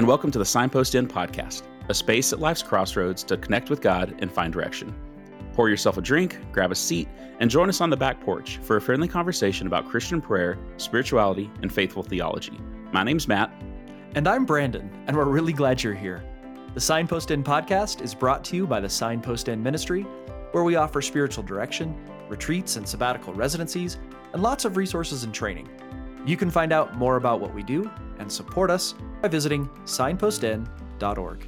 and welcome to the Signpost Inn podcast, a space at life's crossroads to connect with God and find direction. Pour yourself a drink, grab a seat, and join us on the back porch for a friendly conversation about Christian prayer, spirituality, and faithful theology. My name's Matt. And I'm Brandon, and we're really glad you're here. The Signpost Inn podcast is brought to you by the Signpost Inn Ministry, where we offer spiritual direction, retreats and sabbatical residencies, and lots of resources and training. You can find out more about what we do and support us by visiting signpostinn.org.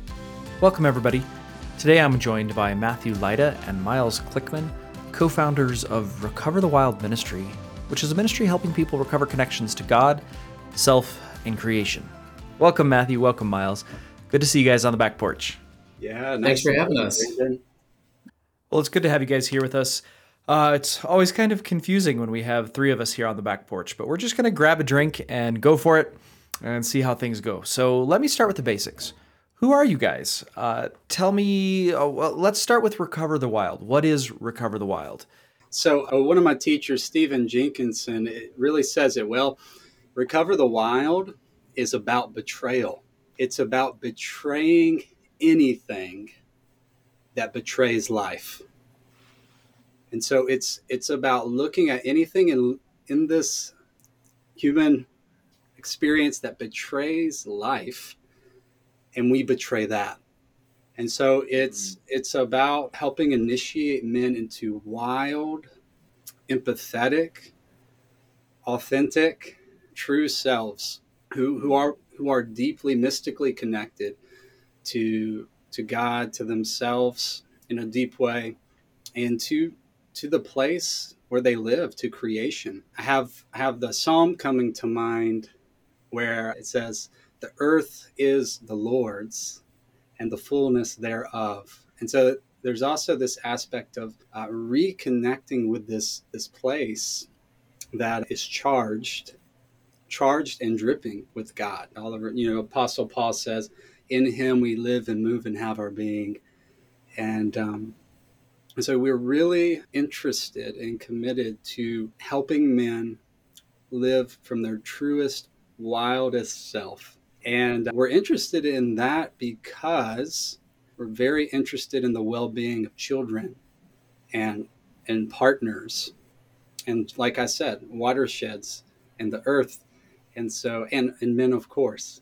Welcome, everybody. Today I'm joined by Matthew Lyda and Miles Klickman, co founders of Recover the Wild Ministry, which is a ministry helping people recover connections to God, self, and creation. Welcome, Matthew. Welcome, Miles. Good to see you guys on the back porch. Yeah, nice thanks for having us. Well, it's good to have you guys here with us. Uh, it's always kind of confusing when we have three of us here on the back porch, but we're just going to grab a drink and go for it and see how things go. So let me start with the basics. Who are you guys? Uh, tell me, uh, well, let's start with Recover the Wild. What is Recover the Wild? So, uh, one of my teachers, Stephen Jenkinson, it really says it well. Recover the Wild is about betrayal, it's about betraying anything that betrays life. And so it's it's about looking at anything in in this human experience that betrays life and we betray that. And so it's mm-hmm. it's about helping initiate men into wild, empathetic, authentic, true selves who, who are who are deeply mystically connected to to God, to themselves in a deep way, and to to the place where they live, to creation. I have have the psalm coming to mind where it says, "The earth is the Lord's, and the fullness thereof." And so there's also this aspect of uh, reconnecting with this this place that is charged, charged and dripping with God. Of you know, Apostle Paul says, "In Him we live and move and have our being," and um, and so we're really interested and committed to helping men live from their truest, wildest self. And we're interested in that because we're very interested in the well being of children and, and partners. And like I said, watersheds and the earth. And so, and, and men, of course.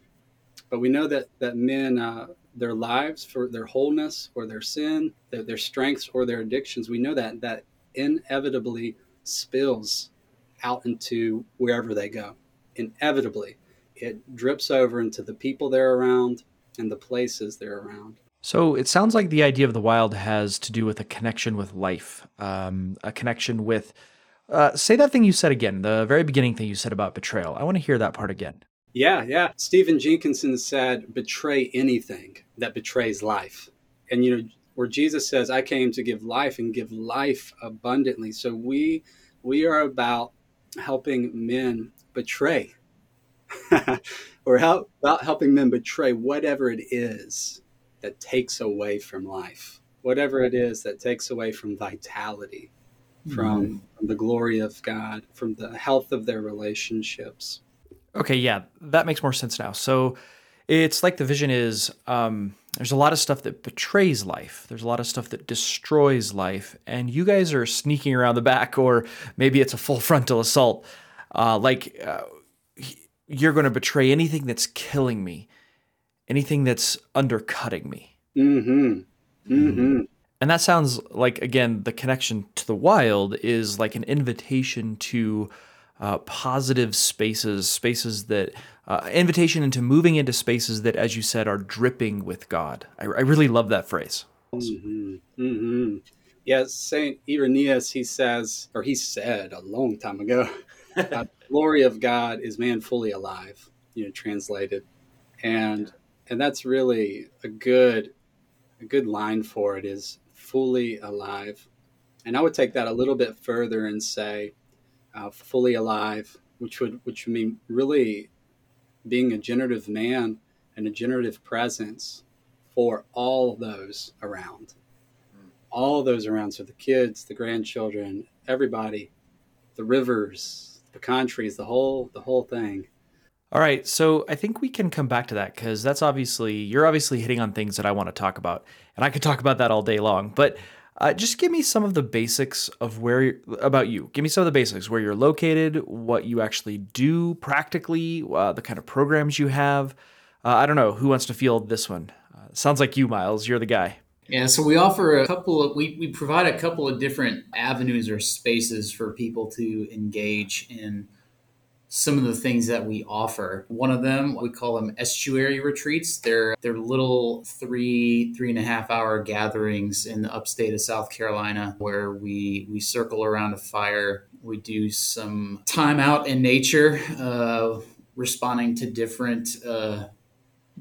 But we know that, that men, uh, their lives, for their wholeness or their sin, their, their strengths or their addictions, we know that that inevitably spills out into wherever they go. Inevitably, it drips over into the people they're around and the places they're around. So it sounds like the idea of the wild has to do with a connection with life, um, a connection with. Uh, say that thing you said again, the very beginning thing you said about betrayal. I want to hear that part again. Yeah, yeah. Stephen Jenkinson said, betray anything that betrays life. And, you know, where Jesus says, I came to give life and give life abundantly. So we, we are about helping men betray or help, about helping men betray whatever it is that takes away from life, whatever it is that takes away from vitality, from, mm-hmm. from the glory of God, from the health of their relationships. Okay, yeah, that makes more sense now. So it's like the vision is um, there's a lot of stuff that betrays life, there's a lot of stuff that destroys life, and you guys are sneaking around the back, or maybe it's a full frontal assault. Uh, like uh, you're going to betray anything that's killing me, anything that's undercutting me. Mm-hmm. Mm-hmm. And that sounds like, again, the connection to the wild is like an invitation to uh, positive spaces, spaces that uh, invitation into moving into spaces that, as you said, are dripping with God. I, I really love that phrase. Mm-hmm. Mm-hmm. Yeah, Saint Irenaeus, he says, or he said a long time ago, uh, "Glory of God is man fully alive." You know, translated, and and that's really a good a good line for it is fully alive. And I would take that a little bit further and say uh, fully alive, which would which would mean really being a generative man and a generative presence for all those around, all those around. So the kids, the grandchildren, everybody, the rivers, the countries, the whole the whole thing. All right, so I think we can come back to that because that's obviously you're obviously hitting on things that I want to talk about, and I could talk about that all day long. But uh, just give me some of the basics of where about you. Give me some of the basics where you're located, what you actually do practically, uh, the kind of programs you have. Uh, I don't know who wants to field this one. Uh, sounds like you, Miles. You're the guy. Yeah, so we offer a couple of we, we provide a couple of different avenues or spaces for people to engage in some of the things that we offer. One of them, we call them estuary retreats. They're they're little three three and a half hour gatherings in the upstate of South Carolina where we we circle around a fire. We do some time out in nature, uh, responding to different uh,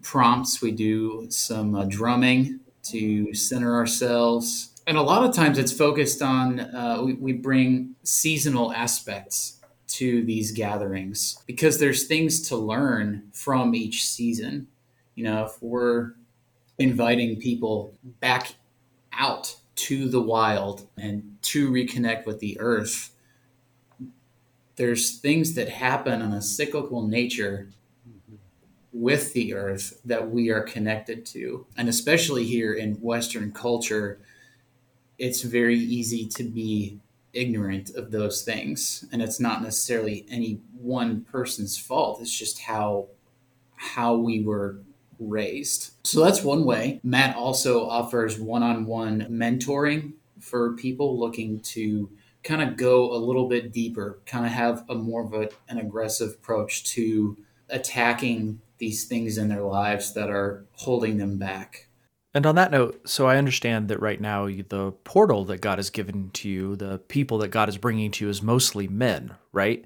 prompts. We do some uh, drumming to center ourselves. And a lot of times it's focused on, uh, we, we bring seasonal aspects to these gatherings because there's things to learn from each season. You know, if we're inviting people back out to the wild and to reconnect with the earth, there's things that happen on a cyclical nature with the earth that we are connected to. And especially here in Western culture, it's very easy to be ignorant of those things. And it's not necessarily any one person's fault. It's just how how we were raised. So that's one way. Matt also offers one-on-one mentoring for people looking to kind of go a little bit deeper kind of have a more of a, an aggressive approach to attacking these things in their lives that are holding them back and on that note, so I understand that right now the portal that God has given to you, the people that God is bringing to you, is mostly men, right?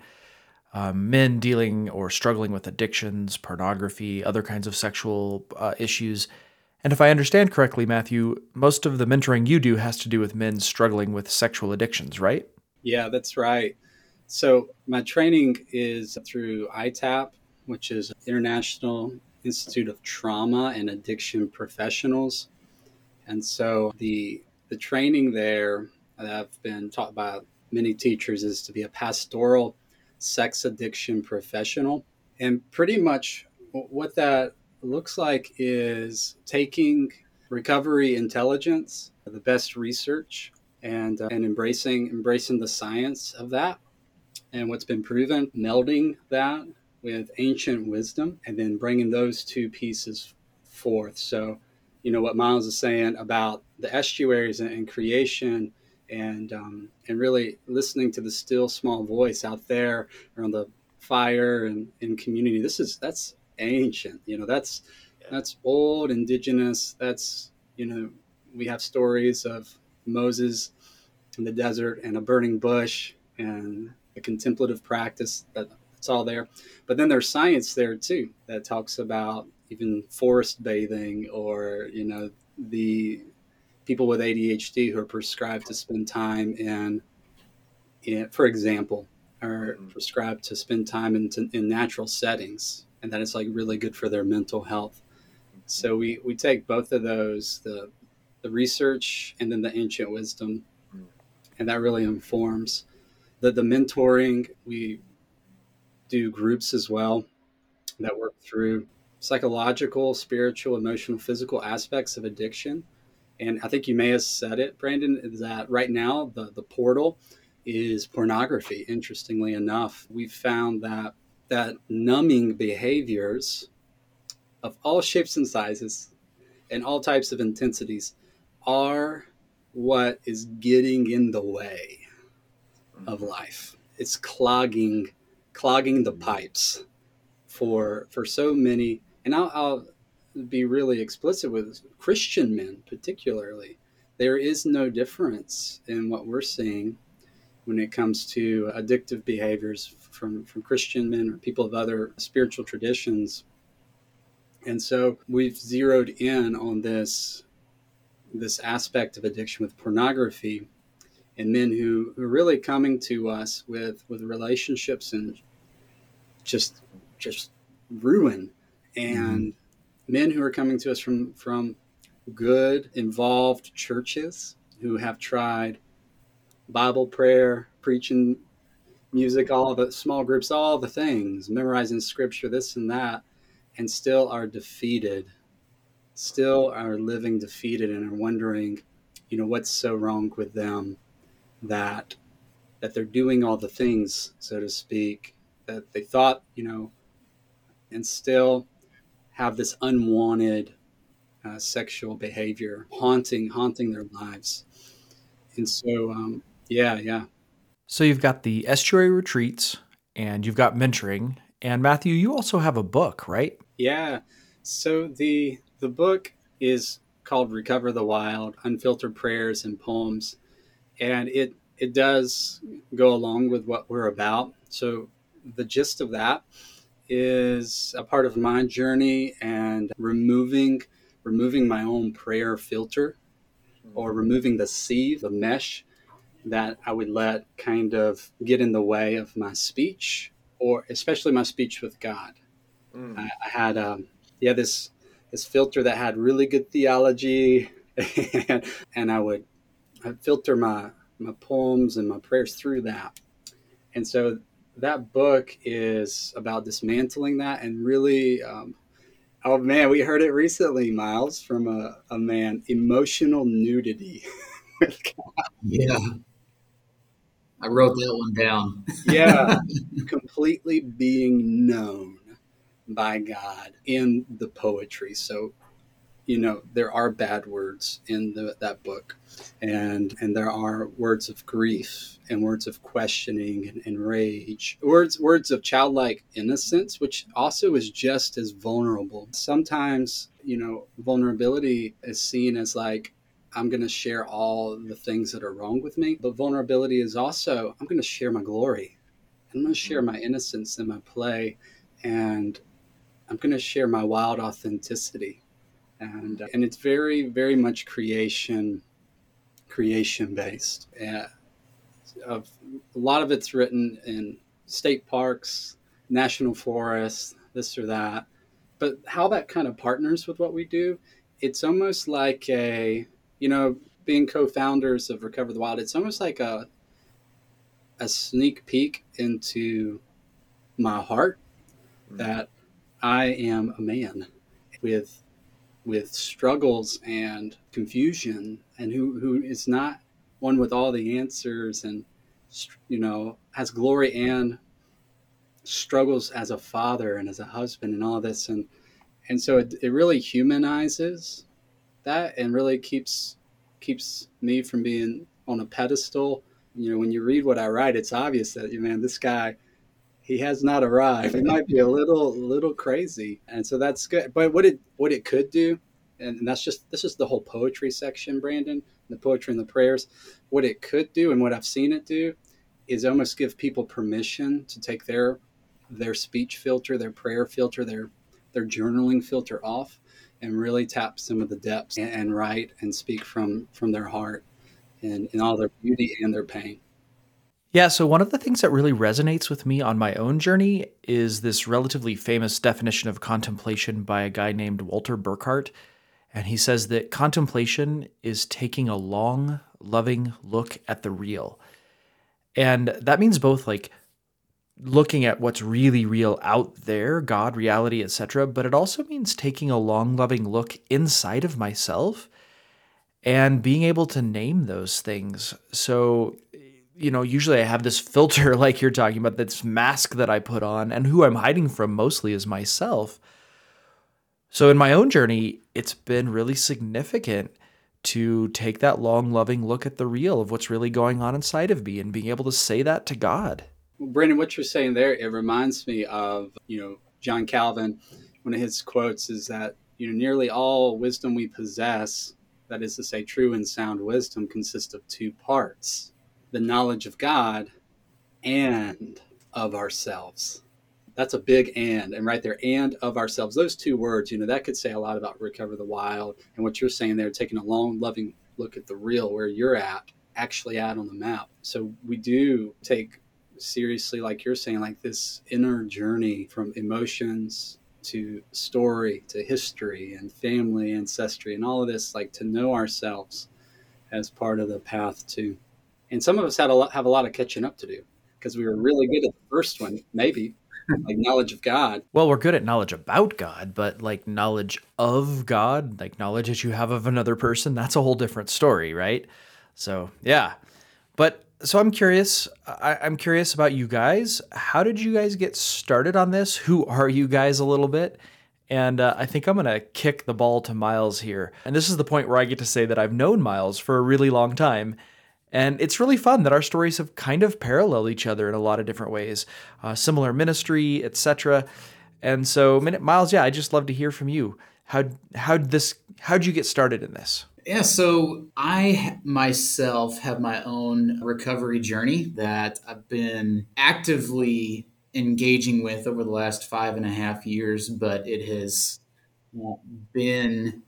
Um, men dealing or struggling with addictions, pornography, other kinds of sexual uh, issues. And if I understand correctly, Matthew, most of the mentoring you do has to do with men struggling with sexual addictions, right? Yeah, that's right. So my training is through IITAP, which is International Institute of Trauma and Addiction Professionals. And so the the training there that I've been taught by many teachers is to be a pastoral sex addiction professional. And pretty much what that looks like is taking recovery intelligence, the best research, and, uh, and embracing embracing the science of that and what's been proven, melding that with ancient wisdom and then bringing those two pieces forth. So, you know, what Miles is saying about the estuaries and, and creation and, um, and really listening to the still small voice out there around the fire and in community. This is, that's ancient, you know, that's, yeah. that's old indigenous. That's, you know, we have stories of Moses in the desert and a burning bush and a contemplative practice that it's all there. But then there's science there too that talks about even forest bathing or, you know, the people with ADHD who are prescribed to spend time in, in for example, are mm-hmm. prescribed to spend time in, in natural settings and that it's like really good for their mental health. So we, we take both of those, the, the research and then the ancient wisdom, mm. and that really informs the, the mentoring. We do groups as well that work through psychological, spiritual, emotional, physical aspects of addiction. And I think you may have said it, Brandon, that right now the, the portal is pornography. Interestingly enough, we've found that that numbing behaviors of all shapes and sizes and all types of intensities are what is getting in the way of life. It's clogging clogging the mm. pipes for for so many. And I'll, I'll be really explicit with Christian men, particularly. There is no difference in what we're seeing when it comes to addictive behaviors from, from Christian men or people of other spiritual traditions. And so we've zeroed in on this this aspect of addiction with pornography and men who, are really coming to us with with relationships and just just ruin and mm-hmm. men who are coming to us from from good involved churches who have tried bible prayer preaching music, all the small groups, all the things, memorizing scripture, this and that, and still are defeated, still are living defeated and are wondering, you know, what's so wrong with them that that they're doing all the things, so to speak, that they thought, you know, and still have this unwanted uh, sexual behavior haunting haunting their lives. And so, um, yeah, yeah. So you've got the estuary retreats, and you've got mentoring, and Matthew, you also have a book, right? Yeah. So the the book is called Recover the Wild: Unfiltered Prayers and Poems, and it it does go along with what we're about. So the gist of that is a part of my journey and removing removing my own prayer filter or removing the sieve, the mesh that I would let kind of get in the way of my speech or especially my speech with God. Mm. I, I, had um, yeah this this filter that had really good theology and, and I would I'd filter my my poems and my prayers through that. And so that book is about dismantling that and really um, oh man we heard it recently miles from a, a man emotional nudity. Yeah. I wrote that one down. Yeah. Completely being known by god in the poetry. So you know there are bad words in the, that book. And and there are words of grief and words of questioning and, and, rage. Words words of childlike innocence which also is just as vulnerable. Sometimes you know vulnerability is seen as like i'm going to share all the things that are wrong with me. But vulnerability is also i'm going to share my glory. I'm going to share mm. my innocence and my play. And i'm going to share my wild authenticity and uh, and it's very very much creation creation based. Uh, of a lot of it's written in state parks, national forests, this or that. But how that kind of partners with what we do, it's almost like a you know being co-founders of Recover the Wild. It's almost like a a sneak peek into my heart mm-hmm. that I am a man with with struggles and confusion and who, who is not one with all the answers and you know has glory and struggles as a father and as a husband and all this. And and so it, it really humanizes that and really keeps keeps me from being on a pedestal. You know when you read what i write it's obvious that you man this guy he has not arrived. He might be a little little crazy, and so that's good. But what it what it could do, and that's just this is the whole poetry section, Brandon, the poetry and the prayers. What it could do, and what I've seen it do, is almost give people permission to take their their speech filter, their prayer filter, their their journaling filter off, and really tap some of the depths and, and write and speak from from their heart, and in all their beauty and their pain. Yeah, so one of the things that really resonates with me on my own journey is this relatively famous definition of contemplation by a guy named Walter Burghardt. And he says that contemplation is taking a long, loving look at the real. And that means both like looking at what's really real out there, God, reality, etc., but it also means taking a long, loving look inside of myself and being able to name those things. So you know, usually I have this filter like you're talking about, this mask that I put on, and who I'm hiding from mostly is myself. So in my own journey, it's been really significant to take that long, loving look at the real of what's really going on inside of me and being able to say that to God. Well, Brandon, what you're saying there, it reminds me of, you know, John Calvin. One of his quotes is that, you know, nearly all wisdom we possess, that is to say, true and sound wisdom, consists of two parts the knowledge of God and of ourselves. That's a big and, and right there, and of ourselves. Those two words, you know, that could say a lot about recover the wild and what you're saying there, taking a long, loving look at the real, where you're at, actually at on the map. So we do take seriously, like you're saying, like this inner journey from emotions to story to history and family ancestry and all of this, like to know ourselves as part of the path to and some of us had a lot, have a lot of catching up to do because we were really good at the first one, maybe like knowledge of God. Well, we're good at knowledge about God, but like knowledge of God, like knowledge that you have of another person, that's a whole different story, right? So, yeah. But so I'm curious. I, am curious about you guys. How did you guys get started on this? Who are you guys a little bit? And uh, I think I'm going to kick the ball to Miles here. And this is the point where I get to say that I've known Miles for a really long time. And it's really fun that our stories have kind of paralleled each other in a lot of different ways, uh, similar ministry, etc. And so, Miles, yeah, I just love to hear from you. How how this how'd you get started in this? Yeah, so I myself have my own recovery journey that I've been actively engaging with over the last five and a half years, but it has been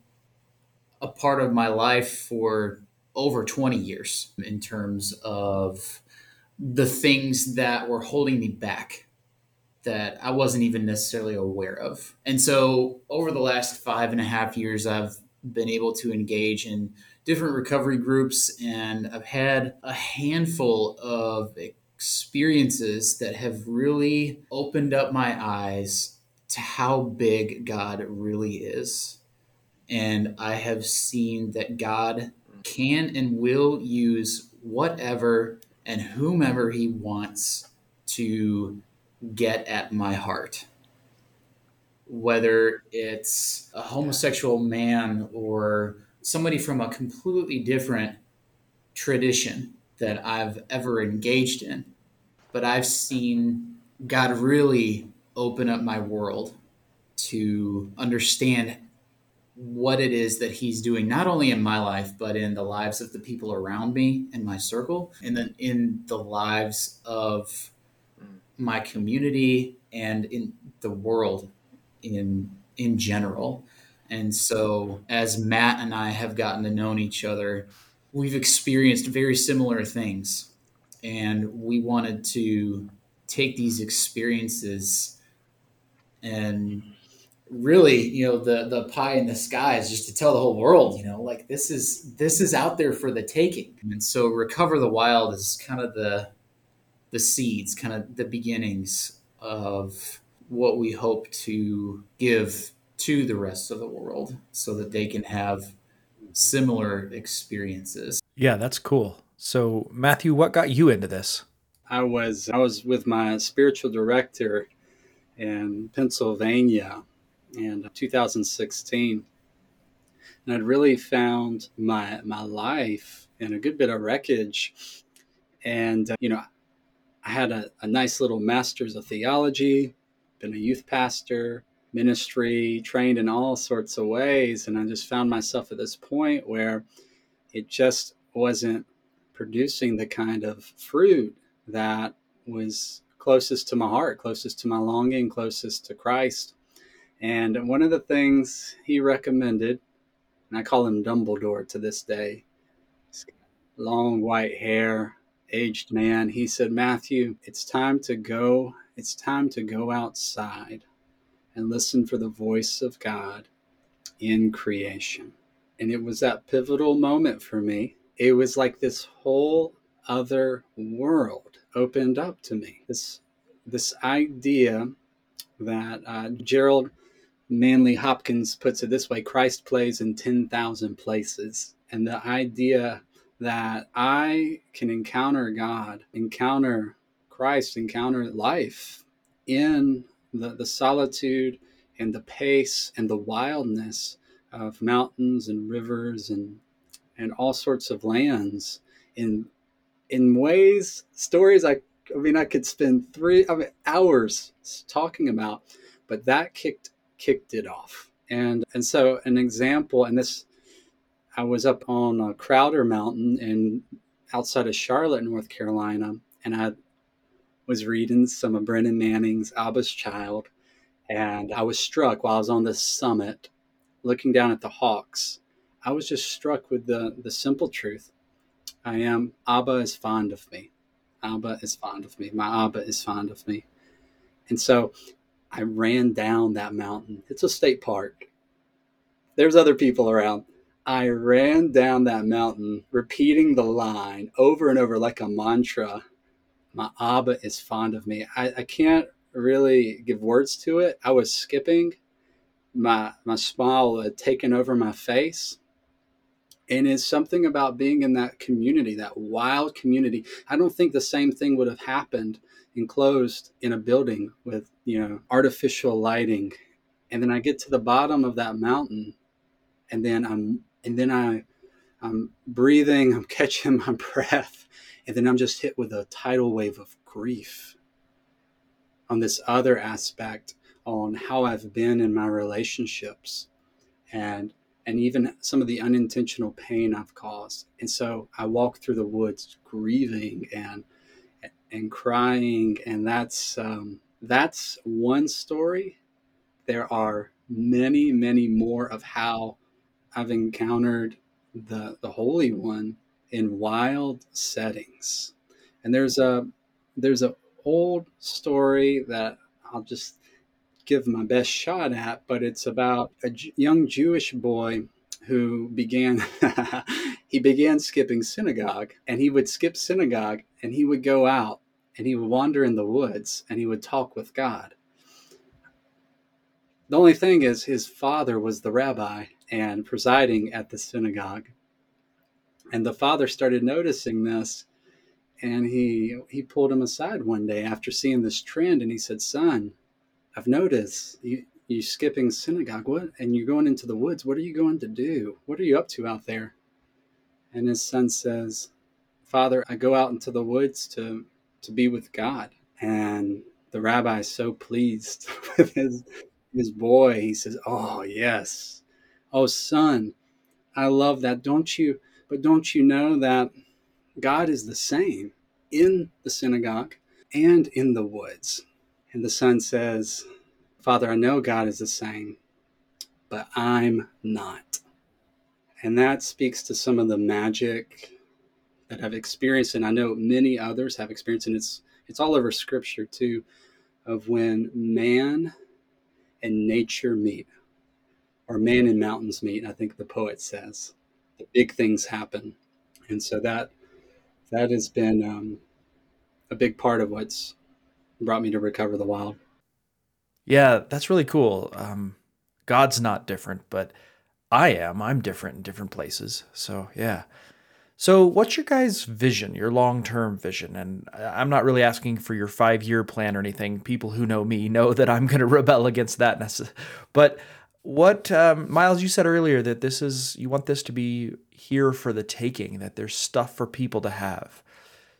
a part of my life for over 20 years in terms of the things that were holding me back that I wasn't even necessarily aware of. And so over the last five and a half years, I've been able to engage in different recovery groups and I've had a handful of experiences that have really opened up my eyes to how big God really is. And I have seen that God can and will use whatever and whomever He wants to get at my heart. Whether it's a homosexual man or somebody from a completely different tradition that I've ever engaged in but I've seen God really open up my world to understand what it is that he's doing not only in my life but in the lives of the people around me in my circle and then in the lives of my community and in the world in in general. And so as Matt and I have gotten to know each other we've experienced very similar things. And we wanted to take these experiences and really you know the the pie in the sky is just to tell the whole world you know like this is this is out there for the taking. And so recover the wild is kind of the the seeds kind of the beginnings of what we hope to give to the rest of the world so that they can have similar experiences. Yeah that's cool. So, Matthew, what got you into this? I was I was with my spiritual director in Pennsylvania in 2016, and I'd really found my my life in a good bit of wreckage. And uh, you know, I had a, a nice little master's of theology, been a youth pastor, ministry, trained in all sorts of ways, and I just found myself at this point where it just wasn't producing the kind of fruit that was closest to my heart, closest to my longing, closest to Christ. And one of the things he recommended, and I call him Dumbledore to this day, long white hair, aged man, he said, Matthew, it's time to go. It's time to go outside and listen for the voice of God in creation. And it was that pivotal moment for me it was like this whole other world opened up to me. This this idea that uh, Gerard Manley Hopkins puts it this way: Christ plays in ten thousand places, and the idea that I can encounter God, encounter Christ, encounter life in the, the solitude and the pace and the wildness of mountains and rivers and and all sorts of lands in in ways stories I I mean I could spend three I mean, hours talking about, but that kicked kicked it off. And and so an example, and this I was up on a Crowder Mountain in outside of Charlotte, North Carolina, and I was reading some of Brennan Manning's Abba's Child, and I was struck while I was on this summit, looking down at the hawks I was just struck with the, the simple truth. I am, Abba is fond of me. Abba is fond of me. My Abba is fond of me. And so I ran down that mountain. It's a state park. There's other people around. I ran down that mountain, repeating the line over and over like a mantra my Abba is fond of me. I, I can't really give words to it. I was skipping. My my smile had taken over my face. And it's something about being in that community, that wild community. I don't think the same thing would have happened enclosed in a building with, you know, artificial lighting. And then I get to the bottom of that mountain and then I'm and then I I'm breathing, I'm catching my breath, and then I'm just hit with a tidal wave of grief on this other aspect on how I've been in my relationships and and even some of the unintentional pain I've caused. And so I walk through the woods grieving and and crying, and that's um, that's one story. There are many, many more of how I've encountered the the Holy One in wild settings. And there's a there's a old story that I'll just give my best shot at, but it's about a young Jewish boy who began he began skipping synagogue and he would skip synagogue and he would go out and he would wander in the woods and he would talk with God. The only thing is his father was the rabbi and presiding at the synagogue. And the father started noticing this and he he pulled him aside one day after seeing this trend and he said, "Son, I've noticed you you skipping synagogue what and you're going into the woods. What are you going to do? What are you up to out there?" And his son says, "Father, I go out into the woods to to be with God." And the rabbi is so pleased with his his boy. He says, "Oh, yes. Oh, son, I love that. Don't you but don't you know that God is the same in the synagogue and in the woods? And the son says, Father, I know God is the same, but I'm not. And that speaks to some of the magic that I've experienced, and I know many others have experienced, and it's it's all over scripture too, of when man and nature meet, or man and mountains meet, I think the poet says the big things happen, and so that that has been um, a big part of what's brought me to recover the wild. Yeah, that's really cool. Um, God's not different, but I am. I'm different in different places. So yeah. So, what's your guys' vision, your long term vision? And I'm not really asking for your five year plan or anything. People who know me know that I'm going to rebel against that. But what um, Miles, you said earlier that this is you want this to be here for the taking, that there's stuff for people to have.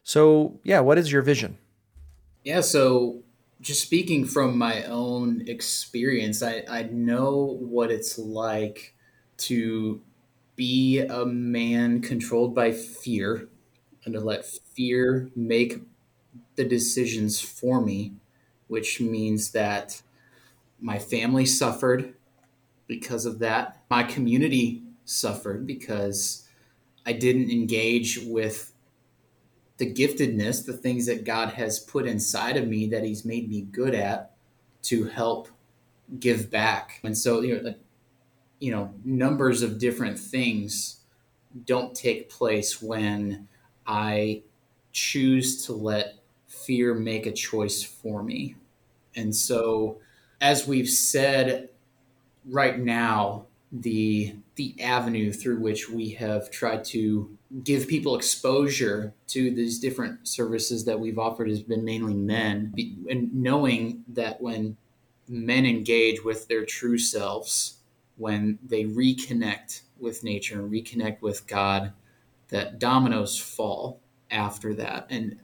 So yeah, what is your vision? Yeah, so just speaking from my own experience, I, I know what it's like to be a man controlled by fear and to let fear make the decisions for me, which means that my family suffered because of that. My community suffered because I didn't engage with the giftedness, the things that God has put inside of me that He's made me good at to help give back. And so, you know, you know, numbers of different things don't take place when I choose to let fear make a choice for me. And so, as we've said right now the the avenue through which we have tried to give people exposure to these different services that we've offered has been mainly men and knowing that when men engage with their true selves when they reconnect with nature and reconnect with god that dominoes fall after that and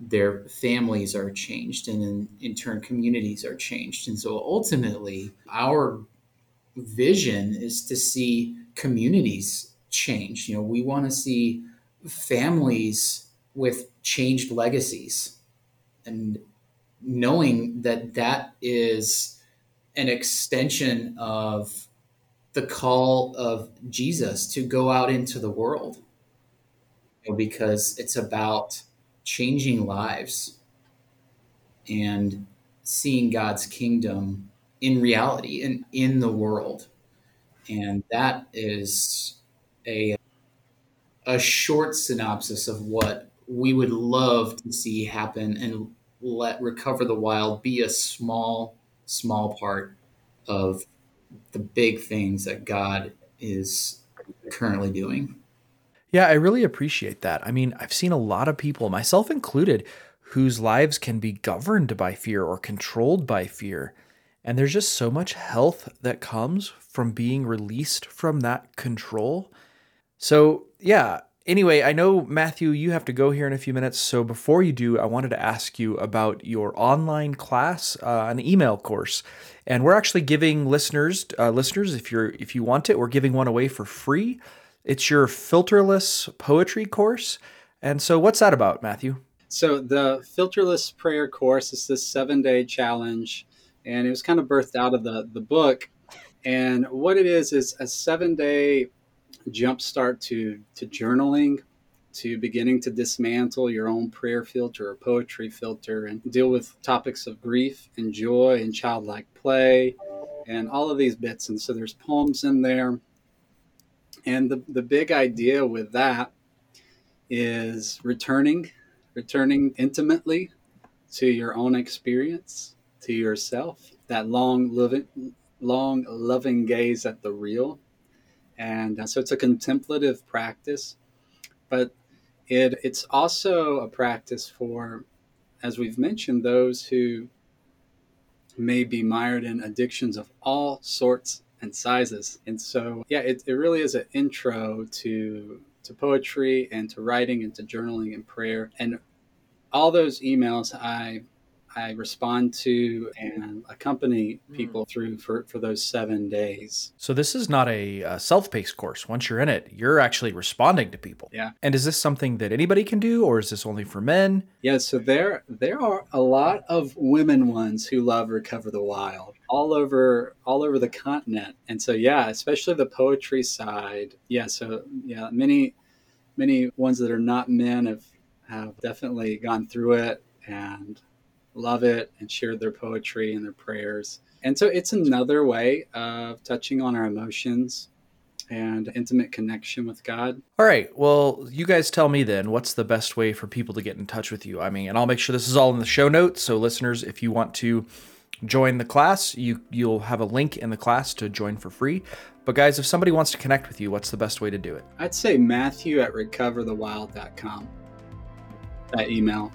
their families are changed and in, in turn communities are changed and so ultimately our vision is to see communities change. You know, we want to see families with changed legacies and knowing that that is an extension of the call of Jesus to go out into the world because it's about changing lives and seeing God's kingdom in reality and in the world. And that is a a short synopsis of what we would love to see happen and let Recover the Wild be a small, small part of the big things that God is currently doing. Yeah, I really appreciate that. I mean, I've seen a lot of people, myself included, whose lives can be governed by fear or controlled by fear. And there's just so much health that comes from being released from that control. So, yeah, anyway, I know, Matthew, you have to go here in a few minutes. So before you do, I wanted to ask you about your online class, uh, an email course. And we're actually giving listeners, uh, listeners, if you're if you want it, we're giving one away for free. It's your filterless poetry course. And so, what's that about, Matthew? So the filterless prayer course is this seven day challenge, and it was kind of birthed out of the the book. And what it is is a seven day jumpstart to to journaling to beginning to dismantle your own prayer filter or poetry filter and deal with topics of grief and joy and childlike play and all of these bits. And so there's poems in there. And the, the big idea with that is returning returning intimately to your own experience to yourself that long living long loving gaze at the real and uh, so it's a contemplative practice but it, it's also a practice for as we've mentioned those who may be mired in addictions of all sorts and sizes. And so yeah it, it really is an intro to to poetry and to writing and to journaling and prayer. And all those emails i I respond to and accompany hmm. people mm. through for, for those seven days. So this is not a, a self-paced course. Once you're in it, you're actually responding to people. Yeah. And is this something that anybody can do, or is this only for men? Yeah. So there there are a lot of women ones who love Recover the Wild all over all over the continent, and so yeah, especially the poetry side. Yeah. So yeah, many many ones that are not men have have definitely gone through it and love it and shared their poetry and their prayers. And so it's another way of touching on our emotions and intimate connection with God. All right. Well, you guys tell me then what's the best way for people to get in touch with you? I mean, and I'll make sure this is all in the show notes. So listeners, if you want to join the class, you you'll have a link in the class to join for free. But guys, if somebody wants to connect with you, what's the best way to do it? I'd say Matthew at recoverthewild.com. That email.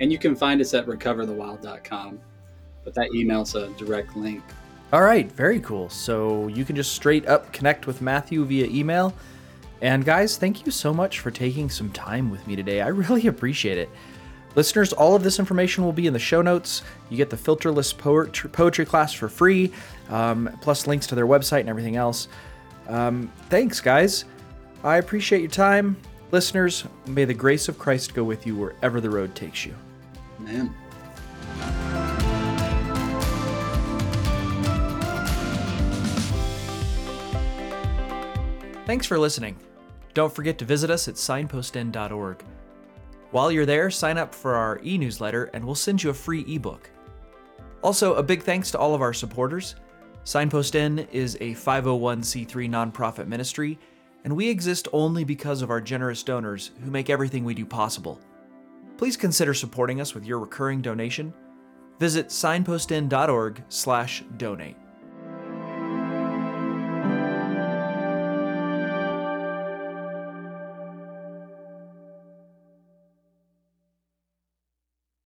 And you can find us at recoverthewild.com. But that email's a direct link. All right, very cool. So you can just straight up connect with Matthew via email. And guys, thank you so much for taking some time with me today. I really appreciate it. Listeners, all of this information will be in the show notes. You get the filterless poetry poetry class for free, um, plus links to their website and everything else. Um, thanks, guys. I appreciate your time. Listeners, may the grace of Christ go with you wherever the road takes you. Thanks for listening. Don't forget to visit us at signpostinn.org. While you're there, sign up for our e newsletter and we'll send you a free ebook. Also, a big thanks to all of our supporters. Signpost Inn is a 501c3 nonprofit ministry, and we exist only because of our generous donors who make everything we do possible. Please consider supporting us with your recurring donation. Visit signpostinn.org/donate.